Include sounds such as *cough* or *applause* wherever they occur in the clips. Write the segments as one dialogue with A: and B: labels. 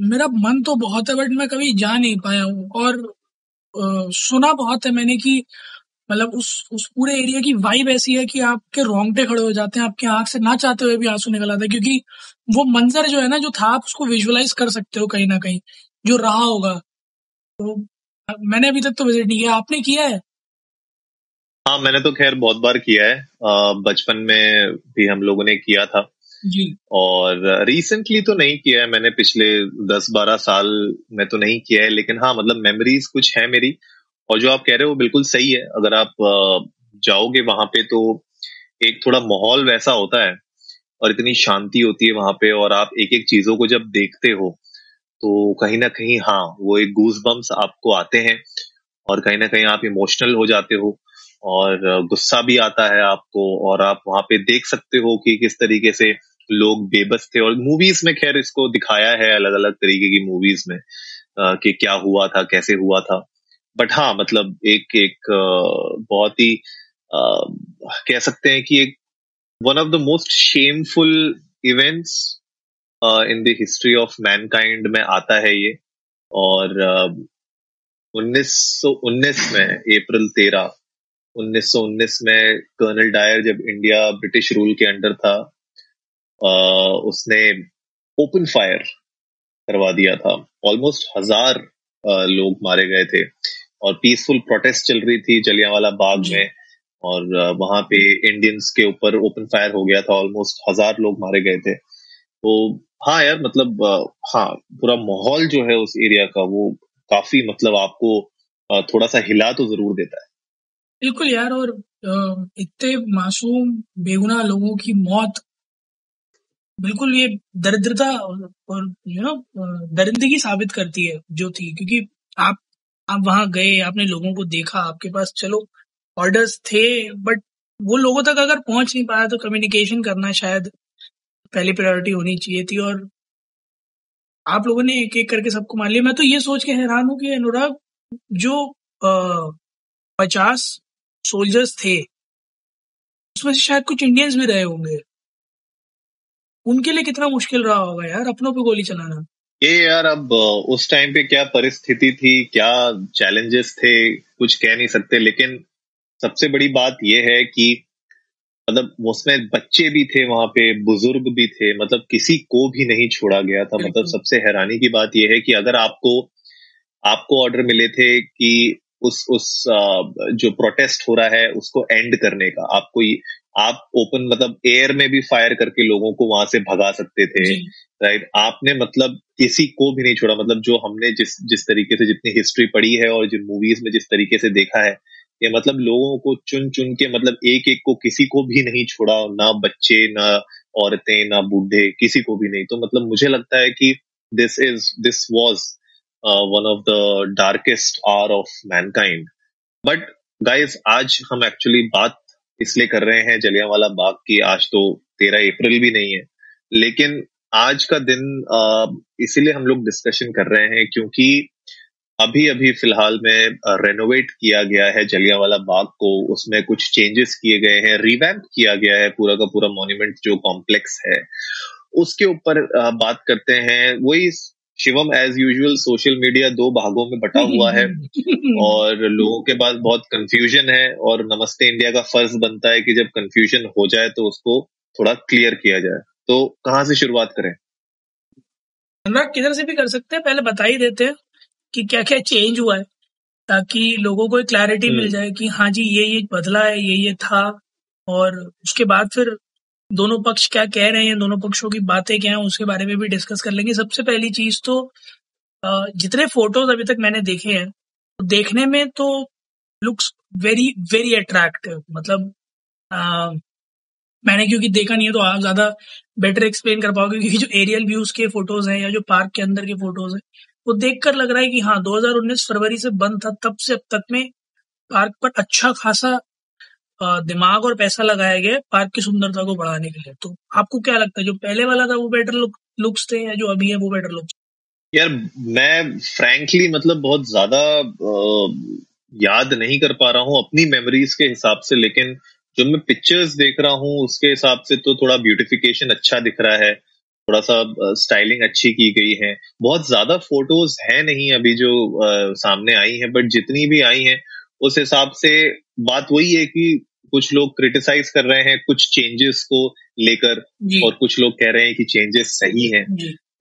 A: मेरा मन तो बहुत है बट मैं कभी जा नहीं पाया हूँ। और अ, सुना बहुत है मैंने कि मतलब उस उस पूरे एरिया की वाइब ऐसी है कि आपके रोंगटे खड़े हो जाते हैं आपके आँख से ना चाहते हुए भी आँसू निकल आते हैं क्योंकि वो मंजर जो है ना जो था आप उसको विजुअलाइज कर सकते हो कहीं ना कहीं जो रहा होगा। तो मैंने अभी तक तो विज़िट नहीं किया। आपने किया है?
B: हाँ मैंने तो खैर बहुत बार किया है। बचपन में भी हम लोगों ने किया था। और रिसेंटली तो नहीं किया है मैंने, पिछले दस बारह साल में तो नहीं किया है, लेकिन हाँ मतलब मेमोरीज कुछ है मेरी, और जो आप कह रहे हो बिल्कुल सही है। अगर आप जाओगे वहाँ पे तो एक थोड़ा माहौल वैसा होता है, और इतनी शांति होती है वहाँ पे, और आप एक एक चीज़ों को जब देखते हो तो कहीं ना कहीं हाँ वो एक गूज बम्स आपको आते हैं, और कहीं ना कहीं आप इमोशनल हो जाते हो। और गुस्सा भी आता है आपको और आप वहाँ पे देख सकते हो कि किस तरीके से लोग बेबस थे और मूवीज़ में खैर इसको दिखाया है अलग अलग तरीके की मूवीज़ में कि क्या हुआ था, कैसे हुआ था। बट हाँ मतलब एक एक बहुत ही कह सकते हैं कि एक one of the most shameful events in the history of mankind में आता है ये। और उन्नीस सौ उन्नीस में, अप्रैल तेरह 1919 में कर्नल डायर जब इंडिया ब्रिटिश रूल के अंडर था अ, उसने ओपन फायर करवा दिया था। ऑलमोस्ट हज़ार अ, लोग मारे गए थे और पीसफुल प्रोटेस्ट चल रही थी जलियांवाला बाग में और वहाँ पे इंडियंस के ऊपर ओपन फायर हो गया था। ऑलमोस्ट हज़ार लोग मारे गए थे। तो हाँ यार मतलब हाँ पूरा माहौल जो है उस एरिया का वो काफ़ी मतलब आपको थोड़ा सा हिला तो ज़रूर देता है।
A: बिल्कुल यार, और इतने मासूम, बेगुनाह लोगों की मौत। बिल्कुल ये दरिद्रता और यू नो दरिंदगी साबित करती है, जो थी। क्योंकि आप आप वहाँ गए, आपने लोगों को देखा, आपके पास चलो ऑर्डर्स थे बट वो लोगों तक अगर पहुँच नहीं पाया तो कम्युनिकेशन करना शायद पहली प्रायोरिटी होनी चाहिए थी। और आप लोगों ने एक एक करके सबको मान लिया। मैं तो ये सोच के हैरान हूँ कि अनुराग, जो पचास सोल्जर्स थे। उसमें से शायद कुछ इंडियंस भी रहे होंगे। उनके लिए कितना मुश्किल रहा होगा यार अपनों पे गोली चलाना।
B: ये यार अब उस टाइम पे क्या परिस्थिति थी क्या चैलेंजेस थे कुछ कह नहीं सकते लेकिन सबसे बड़ी बात ये है कि मतलब उसमें बच्चे भी थे वहाँ पे बुज़ुर्ग भी थे मतलब किसी को भी नहीं छोड़ा गया था। मतलब सबसे हैरानी की बात यह है कि अगर आपको आपको ऑर्डर मिले थे कि उस उस जो प्रोटेस्ट हो रहा है उसको एंड करने का। आपको ये- आप ओपन मतलब एयर में भी फायर करके लोगों को वहाँ से भगा सकते थे राइट आपने मतलब किसी को भी नहीं छोड़ा। मतलब जो हमने जिस जिस तरीके से जितनी हिस्ट्री पढ़ी है और जिन मूवीज़ में जिस तरीके से देखा है ये मतलब लोगों को चुन चुन के मतलब एक एक को किसी को भी नहीं छोड़ा ना बच्चे ना औरतें ना बूढ़े किसी को भी नहीं। तो मतलब मुझे लगता है कि this is this was one of the darkest hour of mankind but guys आज हम एक्चुअली बात इसलिए कर रहे हैं जलियांवाला बाग की आज तो तेरह अप्रैल भी नहीं है। लेकिन आज का दिन अ, इसीलिए हम लोग डिस्कशन कर रहे हैं क्योंकि अभी अभी फ़िलहाल में रेनोवेट किया गया है जलियांवाला बाग को। उसमें कुछ चेंजेस किए गए हैं रिवैम्प किया गया है पूरा का पूरा मॉन्यूमेंट जो कॉम्प्लेक्स है। उसके ऊपर बात करते हैं। वही Shivam as usual social media दो भागों में बटा हुआ है। *laughs* और लोगों के पास बहुत कंफ्यूजन है और नमस्ते इंडिया का फ़र्ज़ बनता है कि जब कंफ्यूजन हो जाए तो उसको थोड़ा क्लियर किया जाए। तो कहाँ से शुरुआत करें?
A: अनुराग किधर से भी कर सकते हैं पहले बता ही देते हैं कि क्या क्या चेंज हुआ है ताकि लोगों को एक क्लैरिटी
B: हम्म।
A: मिल जाए कि हाँ जी ये ये बदला है ये ये था। और उसके बाद फिर दोनों पक्ष क्या कह रहे हैं दोनों पक्षों की बातें क्या हैं उसके बारे में भी डिस्कस कर लेंगे। सबसे पहली चीज़ तो जितने फ़ोटोज़ अभी तक मैंने देखे हैं तो देखने में तो लुक्स वेरी वेरी अट्रैक्टिव मतलब अ, मैंने क्योंकि देखा नहीं है तो आप ज़्यादा बेटर एक्सप्लेन कर पाओगे क्योंकि जो एरियल व्यूज़ के फ़ोटोज़ हैं या जो पार्क के अंदर के फ़ोटोज़ हैं वो देखकर लग रहा है कि हाँ 2019 फरवरी से बंद था तब से अब तक में पार्क पर अच्छा खासा दिमाग और पैसा लगाया गया पार्क की सुंदरता को बढ़ाने के लिए। तो आपको क्या लगता है जो पहले वाला था वो बेटर लुक लुक्स थे या जो अभी है वो बेटर लुक्स
B: यार मैं फ्रैंकली मतलब बहुत ज़्यादा याद नहीं कर पा रहा हूँ अपनी मेमोरीज के हिसाब से लेकिन जो मैं पिक्चर्स देख रहा हूँ उसके हिसाब से तो थोड़ा ब्यूटिफिकेशन अच्छा दिख रहा है थोड़ा सा स्टाइलिंग अच्छी की गई है। बहुत ज़्यादा फ़ोटोज़ है नहीं अभी जो आ, सामने आई हैं बट जितनी भी आई हैं उस हिसाब से बात वही है कि कुछ लोग क्रिटिसाइज कर रहे हैं कुछ चेंजेस को लेकर और कुछ लोग कह रहे हैं कि चेंजेस सही हैं।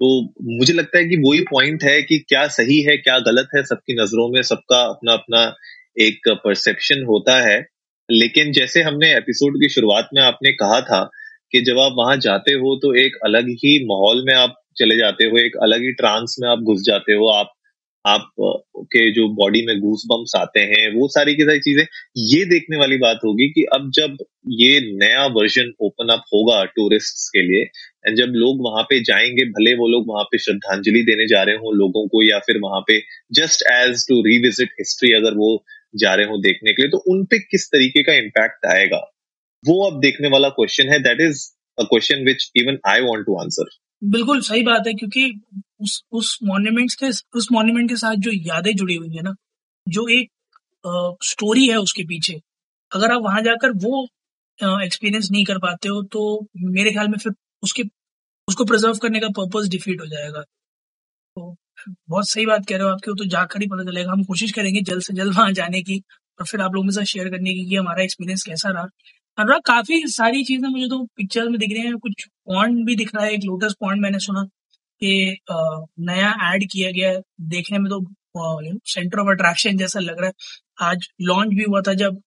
B: तो मुझे लगता है कि वही पॉइंट है कि क्या सही है क्या गलत है सबकी नज़रों में सबका अपना अपना एक परसेप्शन होता है। लेकिन जैसे हमने एपिसोड की शुरुआत में आपने कहा था कि जब आप वहाँ जाते हो तो एक अलग ही माहौल में आप चले जाते हो एक अलग ही ट्रांस में आप घुस जाते हो आप आप के जो बॉडी में घूस बम्स आते हैं, वो सारी की सारी चीज़ें, ये देखने वाली बात होगी कि अब जब ये नया वर्जन ओपन अप होगा टूरिस्ट के लिए एंड जब लोग वहाँ पे जाएँगे, भले वो लोग वहाँ पे श्रद्धांजलि देने जा रहे हो लोगों को, या फिर वहाँ पे just as to revisit history अगर वो जा रहे हो देखने के लिए तो उन पे किस तरीके का इम्पैक्ट आएगा? वो अब देखने वाला क्वेश्चन है that is a question which even I want to answer
A: बिल्कुल सही बात है, क्योंकि उस उस मॉन्यूमेंट्स के, उस मॉन्यूमेंट के साथ जो यादें जुड़ी हुई है ना, जो एक स्टोरी है उसके पीछे, अगर आप वहाँ जाकर वो एक्सपीरियंस नहीं कर पाते हो तो मेरे ख्याल में फिर उसके, उसको प्रिजर्व करने का पर्पज डिफीट हो जाएगा। तो बहुत सही बात कह रहे हो आपके तो जाकर ही पता चलेगा। हम कोशिश करेंगे जल्द से जल्द वहाँ जाने की, और फिर आप लोगों के साथ शेयर करने की कि हमारा एक्सपीरियंस कैसा रहा। अनुराग काफ़ी सारी चीज़ें मुझे तो पिक्चर में दिख रही हैं। कुछ पॉइंट भी दिख रहा है, एक लोटस पॉइंट मैंने सुना। कि नया ऐड किया गया देखने में तो सेंटर ऑफ़ अट्रैक्शन जैसा लग रहा है। आज लॉन्च भी हुआ था जब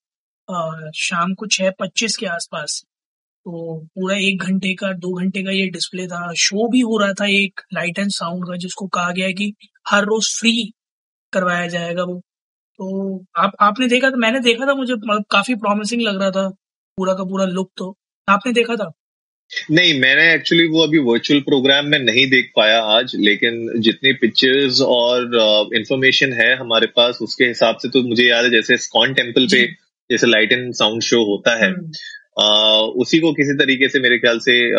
A: शाम को छह पच्चीस के आसपास। तो पूरा एक घंटे का, दो घंटे का ये डिस्प्ले था। शो भी हो रहा था एक लाइट एंड साउंड का, जिसको कहा गया है कि हर रोज फ्री करवाया जाएगा वो। तो आप, आपने देखा था? मैंने देखा था, मुझे मतलब काफ़ी प्रॉमिसिंग लग रहा था। पूरा का पूरा लुक तो। आपने देखा था?
B: नहीं मैंने एक्चुअली वो अभी वर्चुअल प्रोग्राम में नहीं देख पाया आज लेकिन जितनी पिक्चर्स और इंफॉर्मेशन uh, है हमारे पास उसके हिसाब से तो मुझे याद है जैसे स्कॉन टेंपल पे जैसे लाइट एंड साउंड शो होता है। uh, उसी को किसी तरीके से मेरे ख्याल से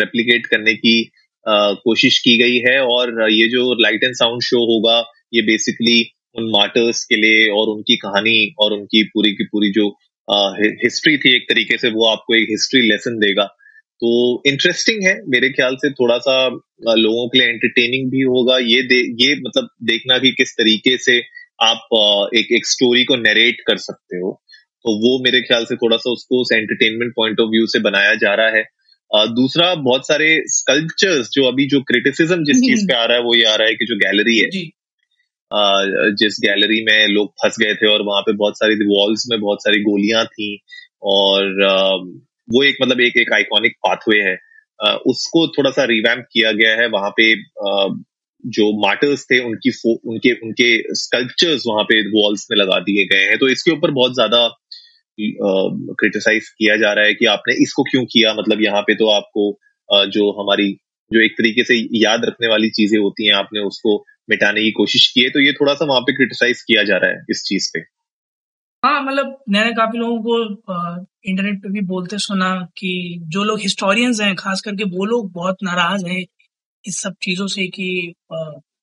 B: रेप्लीकेट uh, करने की uh, कोशिश की गई है और ये जो लाइट एंड साउंड शो होगा ये बेसिकली उन मार्टर्स के लिए और उनकी कहानी और उनकी पूरी की पूरी जो हिस्ट्री थी एक तरीके से वो आपको एक हिस्ट्री लेसन देगा। तो इंटरेस्टिंग है मेरे ख्याल से थोड़ा सा लोगों के लिए एंटरटेनिंग भी होगा। ये दे, ये मतलब देखना कि किस तरीके से आप एक एक स्टोरी को नरेट कर सकते हो। तो वो मेरे ख्याल से थोड़ा सा उसको उस एंटरटेनमेंट पॉइंट ऑफ़ व्यू से बनाया जा रहा है। दूसरा बहुत सारे स्कल्पचर्स जो अभी जो क्रिटिसिज्म जिस चीज़ पे आ रहा है वो ये आ रहा है कि जो गैलरी है। जिस गैलरी में लोग फंस गए थे और वहाँ पे बहुत सारी वॉल्स में बहुत सारी गोलियाँ थी और वो एक मतलब एक एक आइकॉनिक पाथवे है। उसको थोड़ा सा रिवैम्प किया गया है। वहाँ पे जो मार्टर्स थे, उनकी उनके उनके स्कल्पचर्स वहाँ पे वॉल्स में लगा दिए गए हैं। तो इसके ऊपर बहुत ज़्यादा क्रिटिसाइज किया जा रहा है कि आपने इसको क्यों किया? मतलब यहाँ पे तो आपको जो हमारी, जो एक तरीके से याद रखने वाली चीज़ें होती हैं, आपने उसको मिटाने की कोशिश की है। तो ये थोड़ा सा वहाँ पे क्रिटिसाइज किया जा रहा है इस चीज़ पे।
A: हाँ मतलब मैंने काफ़ी लोगों को इंटरनेट पे भी बोलते सुना कि जो लोग हिस्टोरियंस हैं, खास करके वो लोग बहुत नाराज़ हैं इस सब चीज़ों से कि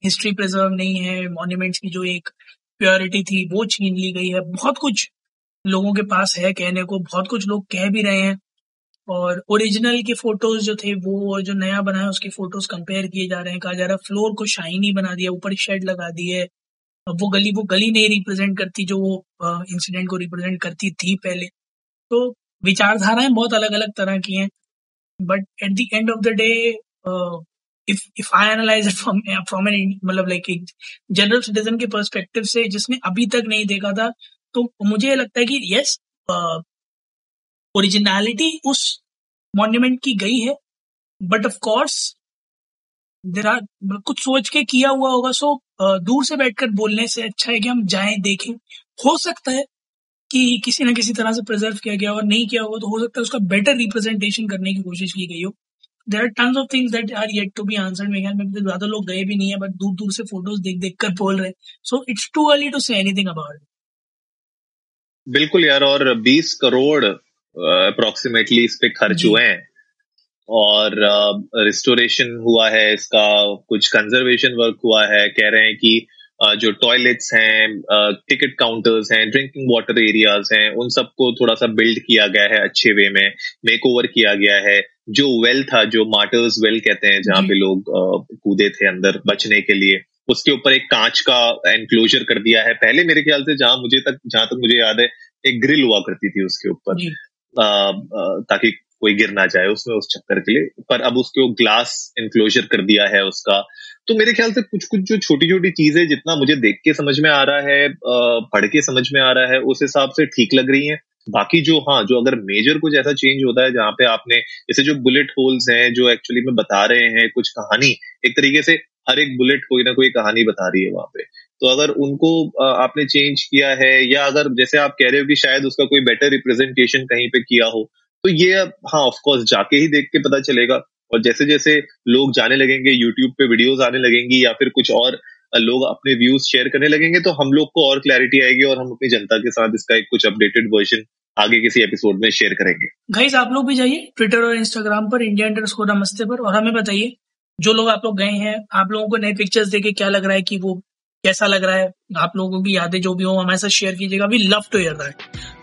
A: हिस्ट्री प्रिजर्व नहीं है मॉन्यूमेंट्स की जो एक प्योरिटी थी वो छीन ली गई है। बहुत कुछ लोगों के पास है कहने को, बहुत कुछ लोग कह भी रहे हैं। और ओरिजिनल के फ़ोटोज़ जो थे, वो जो नया बना है, उसके फ़ोटोज़ कंपेयर किए जा रहे हैं। कहा जा रहा है फ्लोर को शाइनी बना दिया, ऊपर शेड लगा दिए अब वो गली वो गली नहीं रिप्रेजेंट करती जो वो इंसिडेंट को रिप्रेजेंट करती थी पहले। तो विचारधाराएँ बहुत अलग अलग तरह की हैं। But at the end of the day if if I analyse from from an मतलब लाइक एक जनरल सिटीजन के पर्सपेक्टिव से जिसने अभी तक नहीं देखा था तो मुझे लगता है कि यस ओरिजिनलिटी उस मॉन्यूमेंट की गई है। But of course there are कुछ सोच के किया हुआ होगा सो दूर से बैठकर बोलने से अच्छा है कि हम जाएँ देखें। हो सकता है कि किसी ना किसी तरह से प्रिजर्व किया गया और नहीं किया होगा तो हो सकता है उसका बेटर रिप्रेजेंटेशन करने की कोशिश की गई हो। There are tons of things that are yet to be answered मेरे ख्याल में ज़्यादा लोग गए भी नहीं है बट दूर दूर से फ़ोटोज़ देख देख कर बोल रहे so it's too early to say anything about
B: बिल्कुल यार और 20 करोड़ अप्रोक्सीमेटली इस पे खर्च हुए हैं। और रिस्टोरेशन uh, हुआ है इसका कुछ कंजर्वेशन वर्क हुआ है कह रहे हैं कि uh, जो टॉयलेट्स हैं टिकट काउंटर्स हैं ड्रिंकिंग वाटर एरियाज़ हैं उन सबको थोड़ा सा बिल्ड किया गया है अच्छे वे में मेक ओवर किया गया है। जो वेल था जो मार्टर्स वेल कहते हैं जहाँ पे लोग कूदे थे अंदर बचने के लिए उसके ऊपर एक कांच का एनक्लोजर कर दिया है। पहले मेरे ख्याल से जहाँ मुझे तक जहाँ तक मुझे याद है एक ग्रिल हुआ करती थी उसके ऊपर। ताकि कोई गिर ना जाए उसमें उस चक्कर के लिए। पर अब उसके ग्लास एनक्लोजर कर दिया है उसका। तो मेरे ख्याल से कुछ कुछ जो छोटी छोटी चीज़ें जितना मुझे देख के समझ में आ रहा है पढ़ के समझ में आ रहा है, उस हिसाब से ठीक लग रही है। बाकी जो हाँ जो अगर मेजर कुछ ऐसा चेंज होता है जहाँ पे आपने, जैसे जो बुलेट होल्स हैं, जो एक्चुअली में बता रहे हैं कुछ कहानी, एक तरीके से हर एक बुलेट कोई ना कोई कहानी बता रही है वहाँ पे। तो अगर उनको आपने चेंज किया है, या अगर जैसे आप कह रहे हो कि शायद उसका कोई बेटर रिप्रेजेंटेशन कहीं पे किया हो तो ये अब हाँ ऑफकोर्स जाके ही देख के पता चलेगा। और जैसे जैसे लोग जाने लगेंगे यूट्यूब पे वीडियोस आने लगेंगी या फिर कुछ और लोग अपने व्यूज़ शेयर करने लगेंगे तो हम लोग को और क्लैरिटी आएगी और हम अपनी जनता के साथ इसका एक कुछ अपडेटेड वर्जन आगे किसी एपिसोड में शेयर करेंगे।
A: गाइस आप लोग भी जाइए ट्विटर और इंस्टाग्राम पर इंडिया इंडर नमस्ते पर, और हमें बताइए, जो लोग आप लोग गए हैं, आप लोगों को नए पिक्चर्स देखे क्या लग रहा है कि वो कैसा लग रहा है? आप लोगों की यादें जो भी हो, हमारे साथ शेयर कीजिएगा। We love to hear that